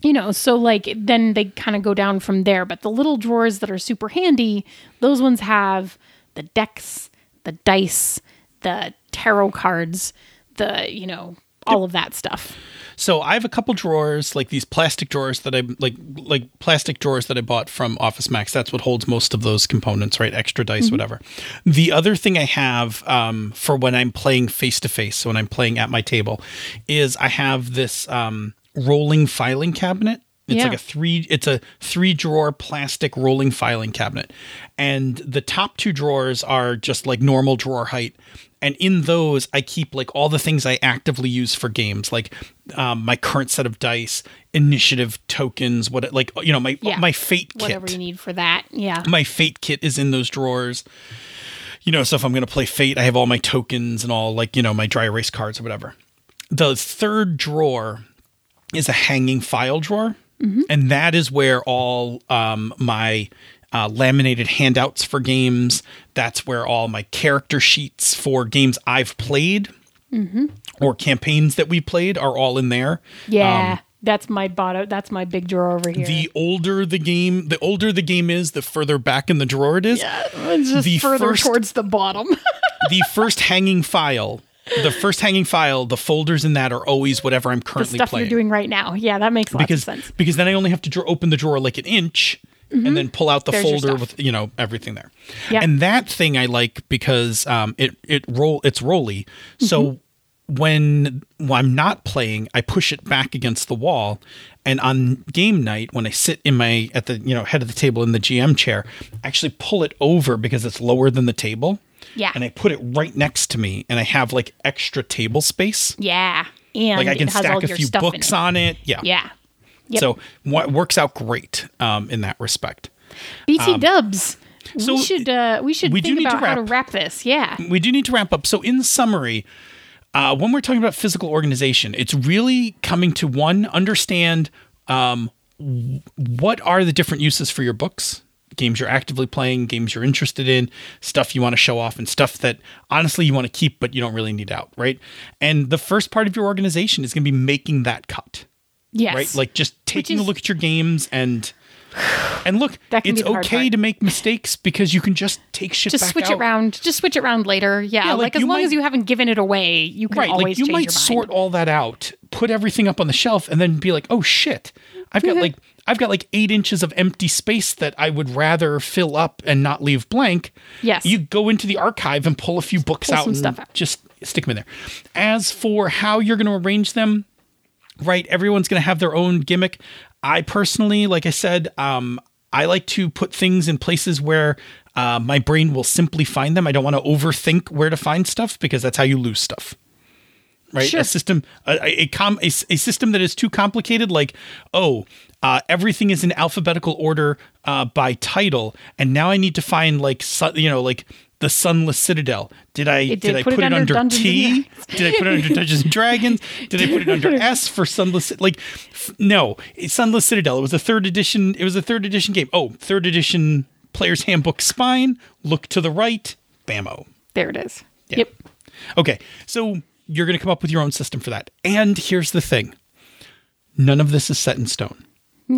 you know, so like then they kind of go down from there. But the little drawers that are super handy, those ones have the decks, the dice, the tarot cards, the, you know, all of that stuff. So I have a couple drawers, like these plastic drawers that I like, like plastic drawers that I bought from Office Max. That's what holds most of those components, right? Extra dice, whatever. The other thing I have um, for when I'm playing face to face, so when I'm playing at my table, is I have this um, rolling filing cabinet. It's Yeah. like a three. It's a three drawer plastic rolling filing cabinet, and the top two drawers are just like normal drawer height. And in those, I keep like all the things I actively use for games, like um, my current set of dice, initiative tokens, what like you know my Yeah. my fate kit Whatever you need for that. Yeah. my fate kit is in those drawers you know so if i'm going to play fate i have all my tokens and all like you know my dry erase cards or whatever the third drawer is a hanging file drawer and that is where all um, my uh, laminated handouts for games that's where all my character sheets for games i've played or campaigns that we played are all in there Yeah. that's my bottom. That's my big drawer over here. Um, the older the game the older the game is the further back in the drawer it is it's just the further first- towards the bottom. *laughs* the first hanging file, *laughs* the first hanging file, the folders in that are always whatever I'm currently the stuff playing. you're doing right now. Yeah, that makes lots because of sense. because then I only have to draw, open the drawer like an inch and then pull out the Mm-hmm. There's folder with you know everything there. Yeah. And that thing I like because um, it it roll it's rolly. So Mm-hmm. when, when I'm not playing, I push it back against the wall. And on game night, when I sit in my at the you know head of the table in the GM chair, I actually pull it over because it's lower than the table. Yeah. And I put it right next to me, and I have like extra table space. Yeah, and Like I can stack a few books it. on it. Yeah. Yeah. Yep. So what works out great um, in that respect. BT Dubs. um, so we should uh, we should we think need to about how to wrap. wrap this. Yeah. we do need to wrap up. So, in summary, uh, when we're talking about physical organization, it's really coming to one understand um, what are the different uses for your books, games you're actively playing, games you're interested in, stuff you want to show off, and stuff that honestly you want to keep but you don't really need out, right? And the first part of your organization is going to be making that cut, Yes. right? Like just taking a look at your games and. And look, *sighs* it's be the hard okay to make *laughs* mistakes because you can just take shit just switch out. it around. Just switch it around later. Yeah. Yeah, like, like, as long might- as you haven't given it away, you can right always like you might sort all that out put everything up on the shelf and then be like oh shit i've got mm-hmm. like i've got like eight inches of empty space that i would rather fill up and not leave blank Yes. you go into the archive and pull a few books pull out and stuff out. just stick them in there as for how you're going to arrange them right everyone's going to have their own gimmick i personally like i said um i like to put things in places where uh, my brain will simply find them i don't want to overthink where to find stuff because that's how you lose stuff right Sure. a system a, a, com, a, a system that is too complicated like oh uh, everything is in alphabetical order uh, by title. And now i need to find like su- you know like the sunless citadel. Did i did did. I put put, it it under under t did i put it under dungeons and dragons? *laughs* Did i put it under s for sunless like f- no. Sunless citadel. It was a third edition it was a third edition game. Oh third edition player's handbook spine. Look to the right. Bammo. There it is. Yeah. Yep. Okay, so you're going to come up with your own system for that. And here's the thing. None of this is set in stone.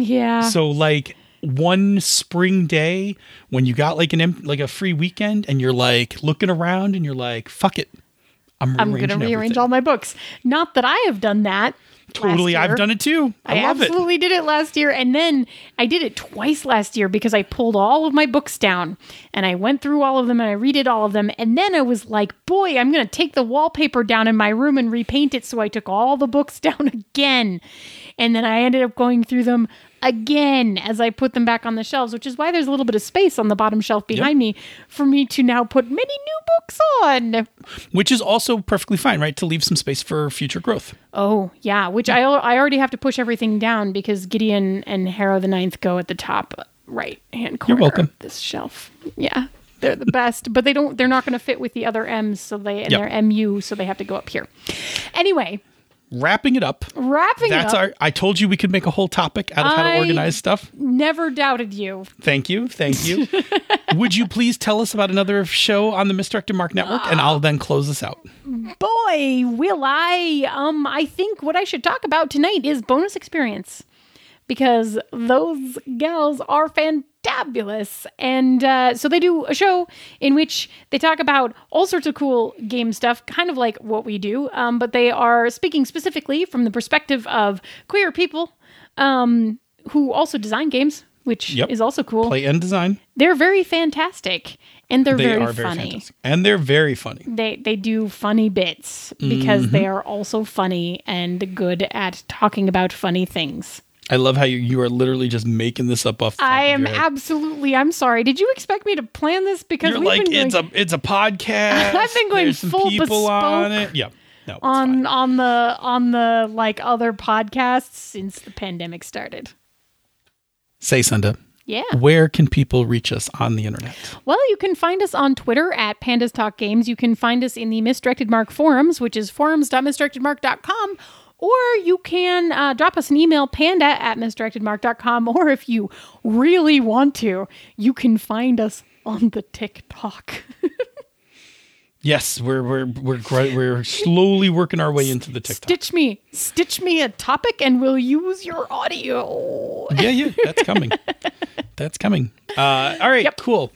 Yeah. So, like, one spring day when you got like an like a free weekend and you're like looking around and you're like fuck it i'm, I'm going to rearrange all my books. Not that I have done that. Totally i've done it too i, I, love it absolutely did it last year. And then I did it twice last year because I pulled all of my books down and I went through all of them and I redid all of them. And then I was like, boy, I'm going to take the wallpaper down in my room and repaint it. So I took all the books *laughs* down again. And then I ended up going through them again as I put them back on the shelves, which is why there's a little bit of space on the bottom shelf behind me for me to now put many new books on. which is also perfectly fine right to leave some space for future growth Oh, yeah, which I I already have to push everything down because Gideon and Harrow the Ninth go at the top right hand corner You're welcome. of this shelf. Yeah. They're the best, but they don't they're not going to fit with the other M's so they and Yep. they're MU so they have to go up here. Anyway, wrapping it up wrapping that's it up. our i told you we could make a whole topic out of how I- to organize stuff never doubted you. Thank you. Thank you. *laughs* Would you please tell us about another show on the Misdirected Mark Network? And I'll then close this out. Boy, will I um I think what I should talk about tonight is bonus experience. because those gals are fantabulous. And uh, so they do a show in which they talk about all sorts of cool game stuff, kind of like what we do, um, but they are speaking specifically from the perspective of queer people um, who also design games, which Yep. is also cool. Play and design. They're very fantastic and they're They very very funny. fantastic. And they're very funny. They they do funny bits because Mm-hmm. they are also funny and good at talking about funny things. I love how you, you are literally just making this up off the top I of am your head. absolutely. I'm sorry. Did you expect me to plan this? Because You're we've like been it's doing a it's a podcast. *laughs* I've been going There's some full people on it. Yeah. No. on fine. on the on the like other podcasts since the pandemic started. Say Senda. Yeah. Where can people reach us on the internet? Well, you can find us on Twitter at Pandas Talk Games. You can find us in the Misdirected Mark forums, which is forums.misdirectedmark.com. Or you can uh, drop us an email, panda at misdirectedmark.com. Or if you really want to, you can find us on the TikTok. *laughs* Yes, we're we're we're we're slowly working our way into the TikTok. Stitch me, stitch me a topic, and we'll use your audio. Yeah, yeah, that's coming. *laughs* that's coming. Uh, all right, Yep. cool.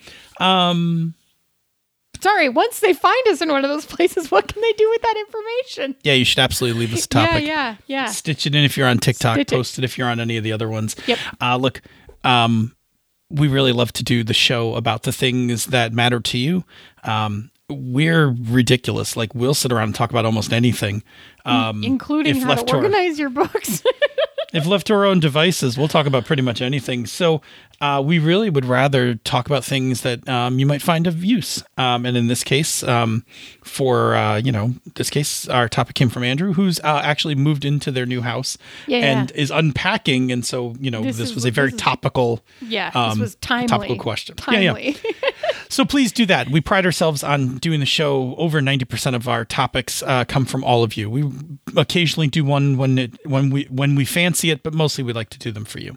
Sorry, once they find us in one of those places, what can they do with that information? Yeah, you should absolutely leave us a topic. Yeah, yeah, yeah. Stitch it in if you're on TikTok. Stitch it. post it if you're on any of the other ones. Yep. Uh, look, um, we really love to do the show about the things that matter to you. Um, we're ridiculous. Like we'll sit around and talk about almost anything. Um, Including how left to to our- organize your books. *laughs* if left to our own devices, we'll talk about pretty much anything. So uh, we really would rather talk about things that um, you might find of use. Um, and in this case, um, for uh, you know, this case, our topic came from Andrew, who's uh, actually moved into their new house Yeah, and yeah. is unpacking. And so you know, This this, is- was a very this is- topical. yeah, this um, was timely. topical question. Yeah, yeah. Timely. *laughs* So please do that. We pride ourselves on doing the show. Over ninety percent of our topics uh, come from all of you. We occasionally do one when it when we when we fancy it, but mostly we like to do them for you.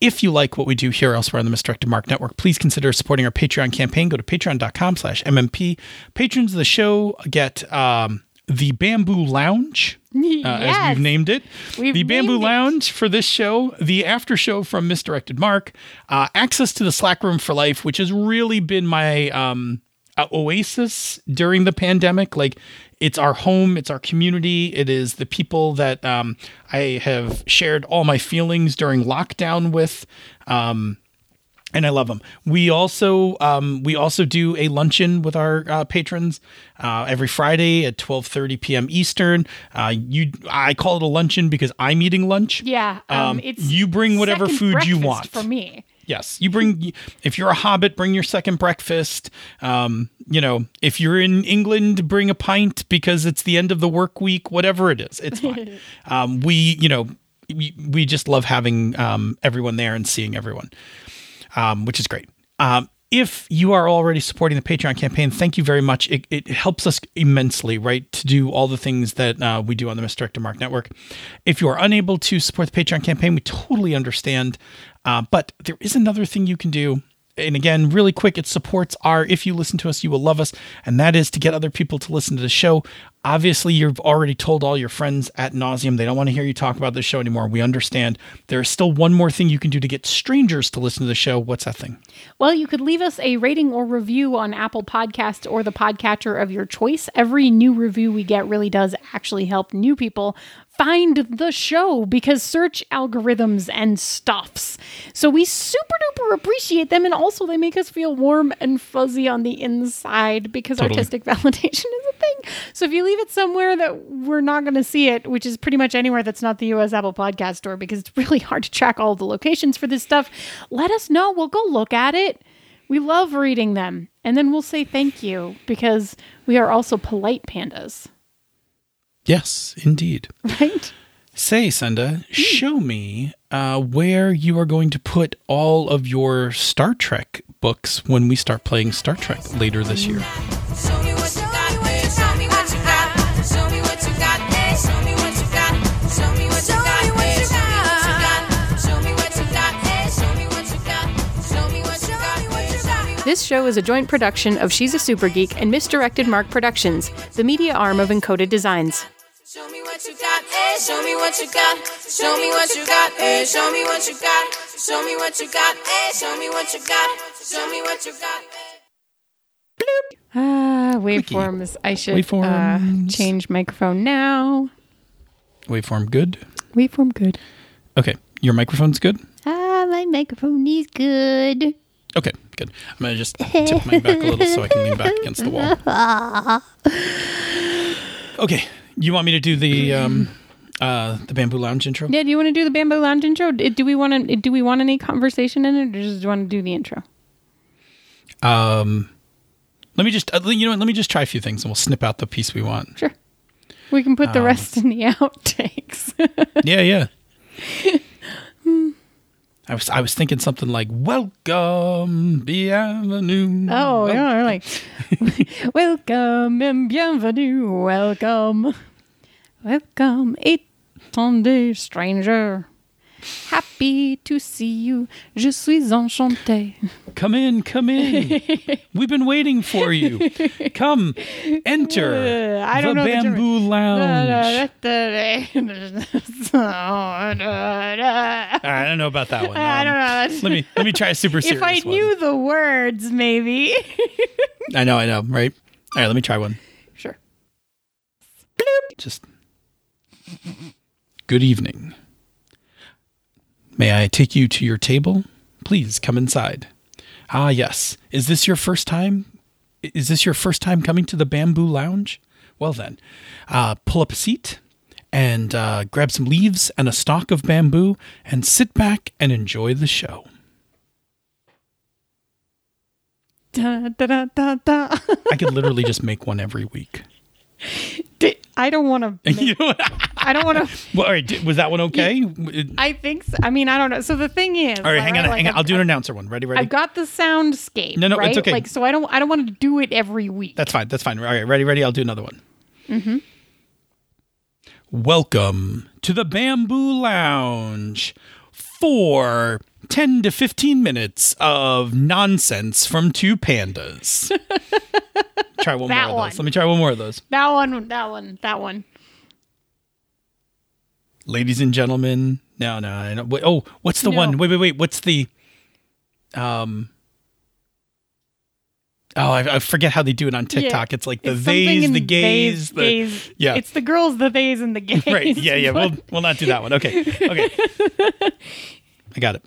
If you like what we do here elsewhere on the Misdirected Mark Network, please consider supporting our Patreon campaign. Go to patreon.com slash MMP. Patrons of the show get um, the Bamboo Lounge, uh, as we've named it. We've the Bamboo named it. Lounge for this show, the after show from Misdirected Mark, uh, access to the Slack room for life, which has really been my um, uh, oasis during the pandemic. Like, it's our home, it's our community, it is the people that um, I have shared all my feelings during lockdown with. Um, and I love them. We also um, we also do a luncheon with our uh, patrons uh, every Friday at twelve thirty p.m. Eastern. Uh, you, I call it a luncheon because I'm eating lunch. Yeah, um, Um, it's you bring whatever food you want. for me. Yes, you bring. If you're a hobbit, bring your second breakfast. Um, you know, if you're in England, bring a pint because it's the end of the work week. Whatever it is, it's fine. *laughs* um, we, you know, we, we just love having um, everyone there and seeing everyone um, which is great. Um, if you are already supporting the Patreon campaign, thank you very much. It, it helps us immensely, right, to do all the things that uh, we do on the Misdirected Mark Network. If you are unable to support the Patreon campaign, we totally understand. Uh, but there is another thing you can do. And again, really quick, it supports our if you listen to us, you will love us. And that is to get other people to listen to the show. Obviously, you've already told all your friends at nauseum they don't want to hear you talk about this show anymore. We understand. There is still one more thing you can do to get strangers to listen to the show. What's that thing? Well, you could leave us a rating or review on Apple Podcasts or the podcatcher of your choice. Every new review we get really does actually help new people find the show because search algorithms and stuffs. So we super duper appreciate them and also they make us feel warm and fuzzy on the inside because Totally. artistic *laughs* validation is a thing. So if you leave it somewhere that we're not going to see it, which is pretty much anywhere that's not the US Apple Podcast Store because it's *laughs* really hard to track all the locations for this stuff, let us know. We'll go look at it. We love reading them. And then we'll say thank you because we are also polite pandas, Yes, indeed. right? Say, Senda, show me uh, where you are going to put all of your Star Trek books when we start playing Star Trek later this year. This show is a joint production of She's a Super Geek and Misdirected Mark Productions, the media arm of Encoded Designs. Show me what you got, eh? Hey, show me what you got. Show me what you got. Hey, show me what you got. Show me what you got. Hey, show me what you got. Show me what you got. Hey. Ah, waveforms. I should Waveforms. Uh, change microphone now. Waveform good. Waveform good. Okay, your microphone's good. Ah, my microphone is good. Okay, good. I'm gonna just tip mine back a little so I can lean back against the wall. *laughs* Okay, you want me to do the um, uh, the bamboo lounge intro? Yeah, do you want to do the bamboo lounge intro? Do we want to? Do we want any conversation in it, or just do you want to do the intro? Um, let me just uh, you know what, let me just try a few things and we'll snip out the piece we want. Sure. We can put the Um, rest in the *laughs* outtakes. Yeah, yeah. *laughs* I was I was thinking something like "Welcome, bienvenue." oh, yeah, like, *laughs* welcome and bienvenue, welcome, welcome, attendez, stranger. Happy to see you. Je suis enchanté. Come in, come in. *laughs* We've been waiting for you. Come, enter Uh, I don't the know the bamboo lounge. I *laughs* I don't know about that one. I don't Um, know. That's- Let me let me try a super serious *laughs* if I one. knew the words, maybe. I know, I know, right? All right, let me try one. sure. Just good evening. May I take you to your table? Please come inside. Ah, yes. Is this your first time? Is this your first time coming to the Bamboo Lounge? Well, then, uh, pull up a seat and uh, grab some leaves and a stalk of bamboo and sit back and enjoy the show. Da, da, da. I could literally just make one every week. I don't want to. *laughs* you know what? I don't want to. *laughs* Well, all right, was that one okay? I think. So. I mean, I don't know. So the thing is, all right, hang on, like, hang on. I've- I'll do an announcer one. Ready, ready? I've got the soundscape. No, no, it's right? okay. Like, so I don't. I don't want to do it every week. That's fine. That's fine. All right, ready, ready. I'll do another one. Mm-hmm. Welcome to the Bamboo Lounge for 10 to 15 minutes of nonsense from two pandas. *laughs* try one That more of those. Let me try one more of those. that one. That one. That one. Ladies and gentlemen. No, no. I know. Wait, oh, what's the No. one? Wait, wait, wait. What's the. Um. Oh, I, I forget how they do it on TikTok. It's like the It's theys, the gays, the gays. yeah. It's the girls, the theys, and the gays. *laughs* right. Yeah, yeah. We'll we'll not do that one. Okay. Okay. *laughs* I got it.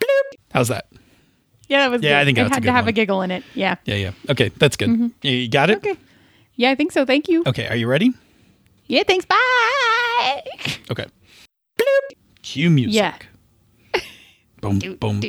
Bloop. How's that? Yeah, that was. Yeah, good. I think I had to have one. a giggle in it. Yeah. Yeah, yeah. Okay, that's good. Mm-hmm. You got it. Okay. Yeah, I think so. Thank you. Okay, are you ready? Yeah. Thanks. Bye. Okay. Bloop. Cue music. Yeah. boom. Boom.